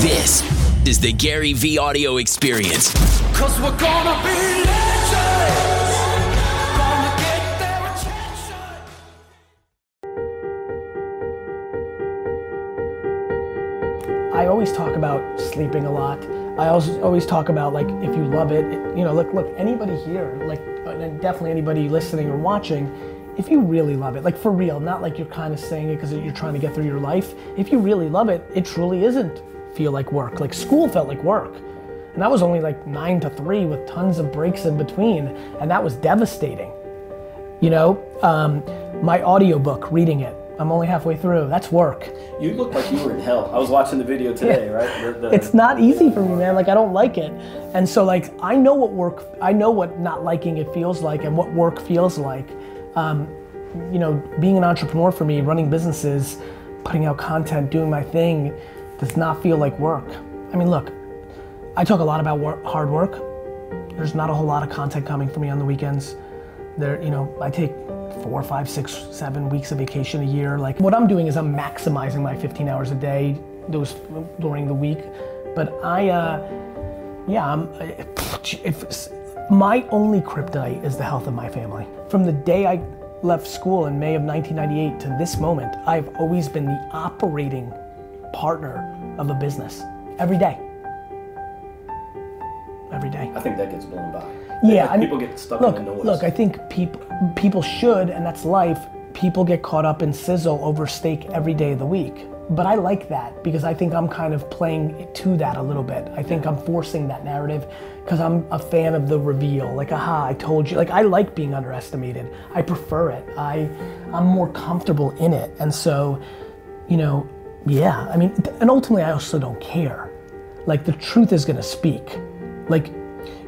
This is the Gary Vee audio experience. Cause we're gonna be legends. Gonna get their attention. I always talk about sleeping a lot. I also always talk about like if you love it, you know, look, look, anybody here, like, uh, and definitely anybody listening or watching, if you really love it, like for real, not like you're kind of saying it because you're trying to get through your life. If you really love it, it truly isn't feel like work. Like school felt like work, and that was only like nine to three with tons of breaks in between, and that was devastating. You know, um, my audiobook, reading it, I'm only halfway through. That's work. You look like you were in hell. I was watching the video today, right? The- the- it's not easy for me, man. Like I don't like it, and so like I know what work, I know what not liking it feels like, and what work feels like. Um, you know, being an entrepreneur for me, running businesses, putting out content, doing my thing, does not feel like work. I mean, look, I talk a lot about work, hard work. There's not a whole lot of content coming for me on the weekends. There, you know, I take four, five, six, seven weeks of vacation a year. Like what I'm doing is I'm maximizing my 15 hours a day, those during the week. But I, uh, yeah, I'm, if my only kryptonite is the health of my family. From the day I left school in May of 1998 to this moment, I've always been the operating partner of a business every day. Every day. I think that gets blown by. Yeah, Like, I mean, people get stuck look, in the noise. Look, I think people people should, and that's life. People get caught up in sizzle over steak every day of the week. But I like that because I think I'm kind of playing to that a little bit. I think I'm forcing that narrative because I'm a fan of the reveal. Like, aha, I told you. Like, I like being underestimated. I prefer it. I, I'm more comfortable in it. And so, you know, yeah. I mean, and ultimately, I also don't care. Like, the truth is gonna speak. Like,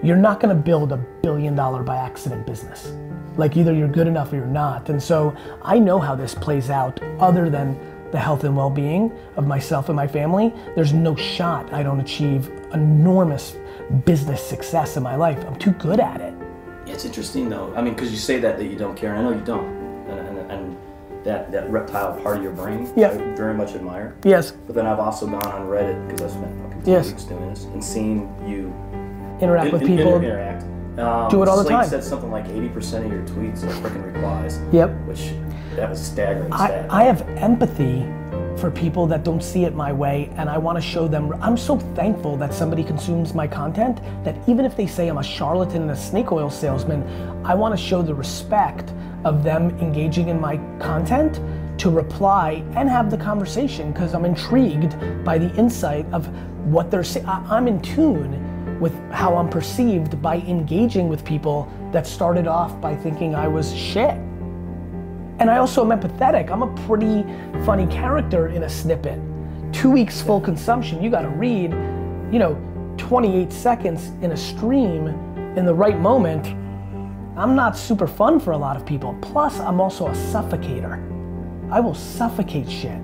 you're not gonna build a billion dollar by accident business. Like either you're good enough or you're not. And so I know how this plays out other than the health and well-being of myself and my family. There's no shot I don't achieve enormous business success in my life. I'm too good at it. It's interesting though. I mean, because you say that that you don't care, and I know you don't, that that reptile part of your brain, Yeah. I very much admire. Yes, But then I've also gone on Reddit because I spent fucking two Yes. weeks doing this and seen you interact in- with in- people. interact. Um, Do it all the Slate time. said something like 80% of your tweets are freaking replies. Yep. Which that was staggering. I, stat. I have empathy for people that don't see it my way, and I want to show them. I'm so thankful that somebody consumes my content that even if they say I'm a charlatan and a snake oil salesman, I want to show the respect of them engaging in my content to reply and have the conversation because I'm intrigued by the insight of what they're saying. I'm in tune with how I'm perceived by engaging with people that started off by thinking I was shit. And I also am empathetic. I'm a pretty funny character in a snippet. Two weeks full consumption, you gotta read, you know, 28 seconds in a stream in the right moment. I'm not super fun for a lot of people. Plus, I'm also a suffocator. I will suffocate shit.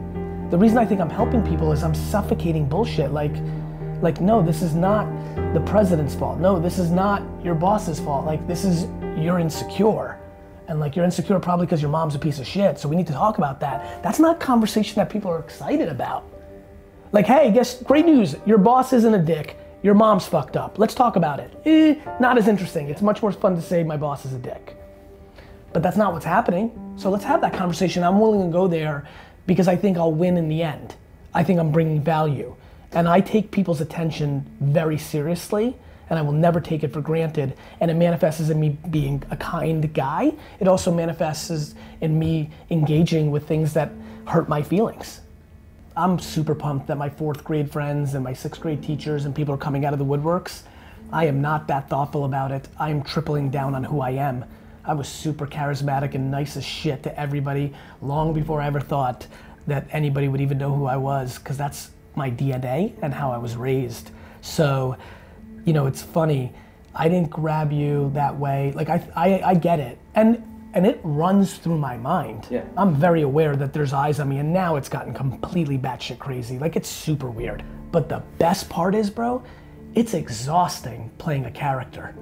The reason I think I'm helping people is I'm suffocating bullshit. Like, like no, this is not the president's fault. No, this is not your boss's fault. Like, this is you're insecure. And like you're insecure probably because your mom's a piece of shit. So we need to talk about that. That's not conversation that people are excited about. Like, hey, guess great news. Your boss isn't a dick. Your mom's fucked up. Let's talk about it. Eh, not as interesting. It's much more fun to say my boss is a dick. But that's not what's happening. So let's have that conversation. I'm willing to go there because I think I'll win in the end. I think I'm bringing value. And I take people's attention very seriously and I will never take it for granted. And it manifests in me being a kind guy. It also manifests in me engaging with things that hurt my feelings. I'm super pumped that my fourth grade friends and my sixth grade teachers and people are coming out of the woodworks. I am not that thoughtful about it. I am tripling down on who I am. I was super charismatic and nice as shit to everybody long before I ever thought that anybody would even know who I was, because that's my DNA and how I was raised. So, you know, it's funny. I didn't grab you that way. Like I, I, I get it, and and it runs through my mind. Yeah. I'm very aware that there's eyes on me, and now it's gotten completely batshit crazy. Like it's super weird. But the best part is, bro, it's exhausting playing a character.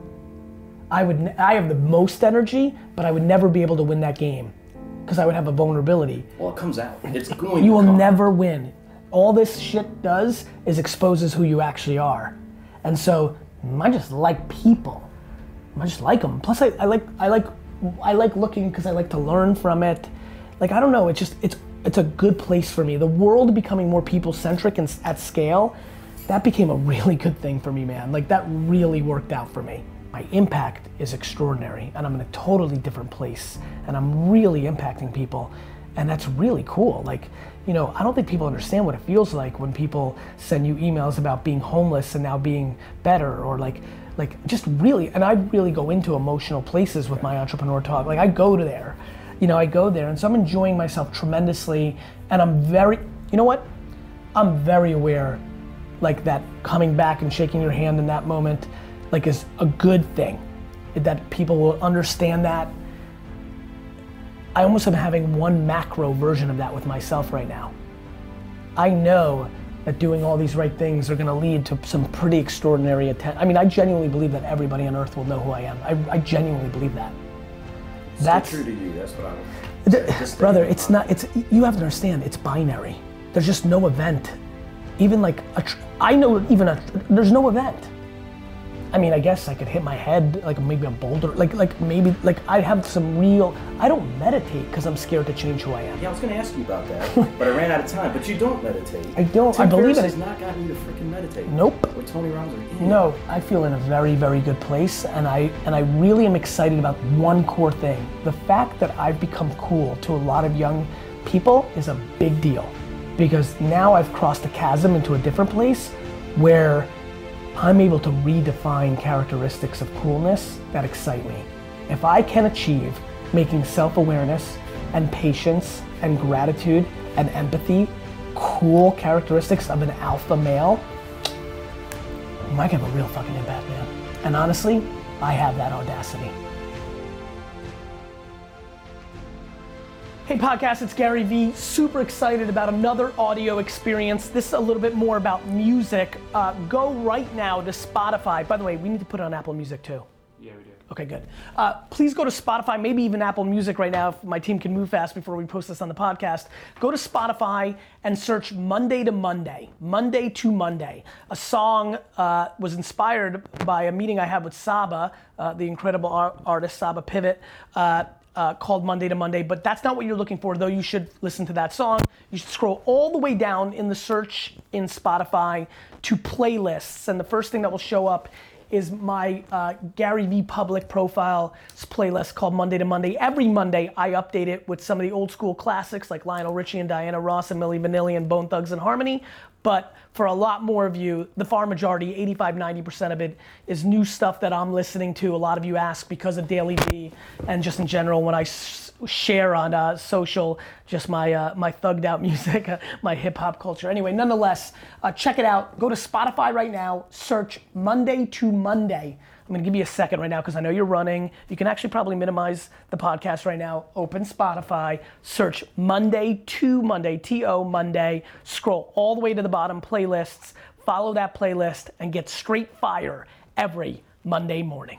I would, I have the most energy, but I would never be able to win that game, because I would have a vulnerability. Well, it comes out. It's going. You will come. never win. All this shit does is exposes who you actually are. And so I just like people. I just like them. Plus, I, I like I like I like looking because I like to learn from it. Like I don't know. It's just it's it's a good place for me. The world becoming more people centric and at scale, that became a really good thing for me, man. Like that really worked out for me. My impact is extraordinary, and I'm in a totally different place, and I'm really impacting people, and that's really cool. Like, you know, I don't think people understand what it feels like when people send you emails about being homeless and now being better, or like, like just really. And I really go into emotional places with my entrepreneur talk. Like I go to there, you know, I go there, and so I'm enjoying myself tremendously, and I'm very, you know what? I'm very aware, like that coming back and shaking your hand in that moment, like is a good thing, that people will understand that. I almost am having one macro version of that with myself right now. I know that doing all these right things are going to lead to some pretty extraordinary attention. I mean, I genuinely believe that everybody on earth will know who I am. I, I genuinely believe that. That's Stay true to you. That's what I'm. Th- brother, it's not. It's you have to understand. It's binary. There's just no event. Even like a tr- I know even a there's no event. I mean, I guess I could hit my head like maybe a boulder, like like maybe like I have some real. I don't meditate because I'm scared to change who I am. Yeah, I was to ask you about that, but I ran out of time. But you don't meditate. I don't- Tim I believe Ferriss it. has not gotten you to freaking meditate. Nope. Or Tony Robbins or No, I feel in a very, very good place, and I and I really am excited about one core thing. The fact that I've become cool to a lot of young people is a big deal, because now I've crossed a chasm into a different place, where I'm able to redefine characteristics of coolness that excite me. If I can achieve making self-awareness and patience and gratitude and empathy cool characteristics of an alpha male, I can have a real fucking impact, man. And honestly, I have that audacity. Hey, podcast, it's Gary Vee. Super excited about another audio experience. This is a little bit more about music. Uh, go right now to Spotify. By the way, we need to put it on Apple Music too. Yeah, we do. Okay, good. Uh, please go to Spotify, maybe even Apple Music right now if my team can move fast before we post this on the podcast. Go to Spotify and search Monday to Monday. Monday to Monday. A song uh, was inspired by a meeting I had with Saba, uh, the incredible ar- artist Saba Pivot. Uh, called Monday to Monday, but that's not what you're looking for, though you should listen to that song. You should scroll all the way down in the search in Spotify to playlists, and the first thing that will show up is my uh, Gary Vee public profile playlist called Monday to Monday. Every Monday, I update it with some of the old school classics like Lionel Richie and Diana Ross and Milli Vanilli and Bone Thugs and Harmony. But for a lot more of you, the far majority, 85, 90% of it, is new stuff that I'm listening to. A lot of you ask because of DailyVee and just in general when I s- share on uh, social just my uh, my thugged out music, uh, my hip hop culture. Anyway, nonetheless, uh, check it out. Go to Spotify right now. Search Monday to Monday. I'm gonna give you a second right now because I know you're running. You can actually probably minimize the podcast right now. Open Spotify, search Monday to Monday, T O Monday. Scroll all the way to the bottom, playlists. Follow that playlist and get straight fire every Monday morning.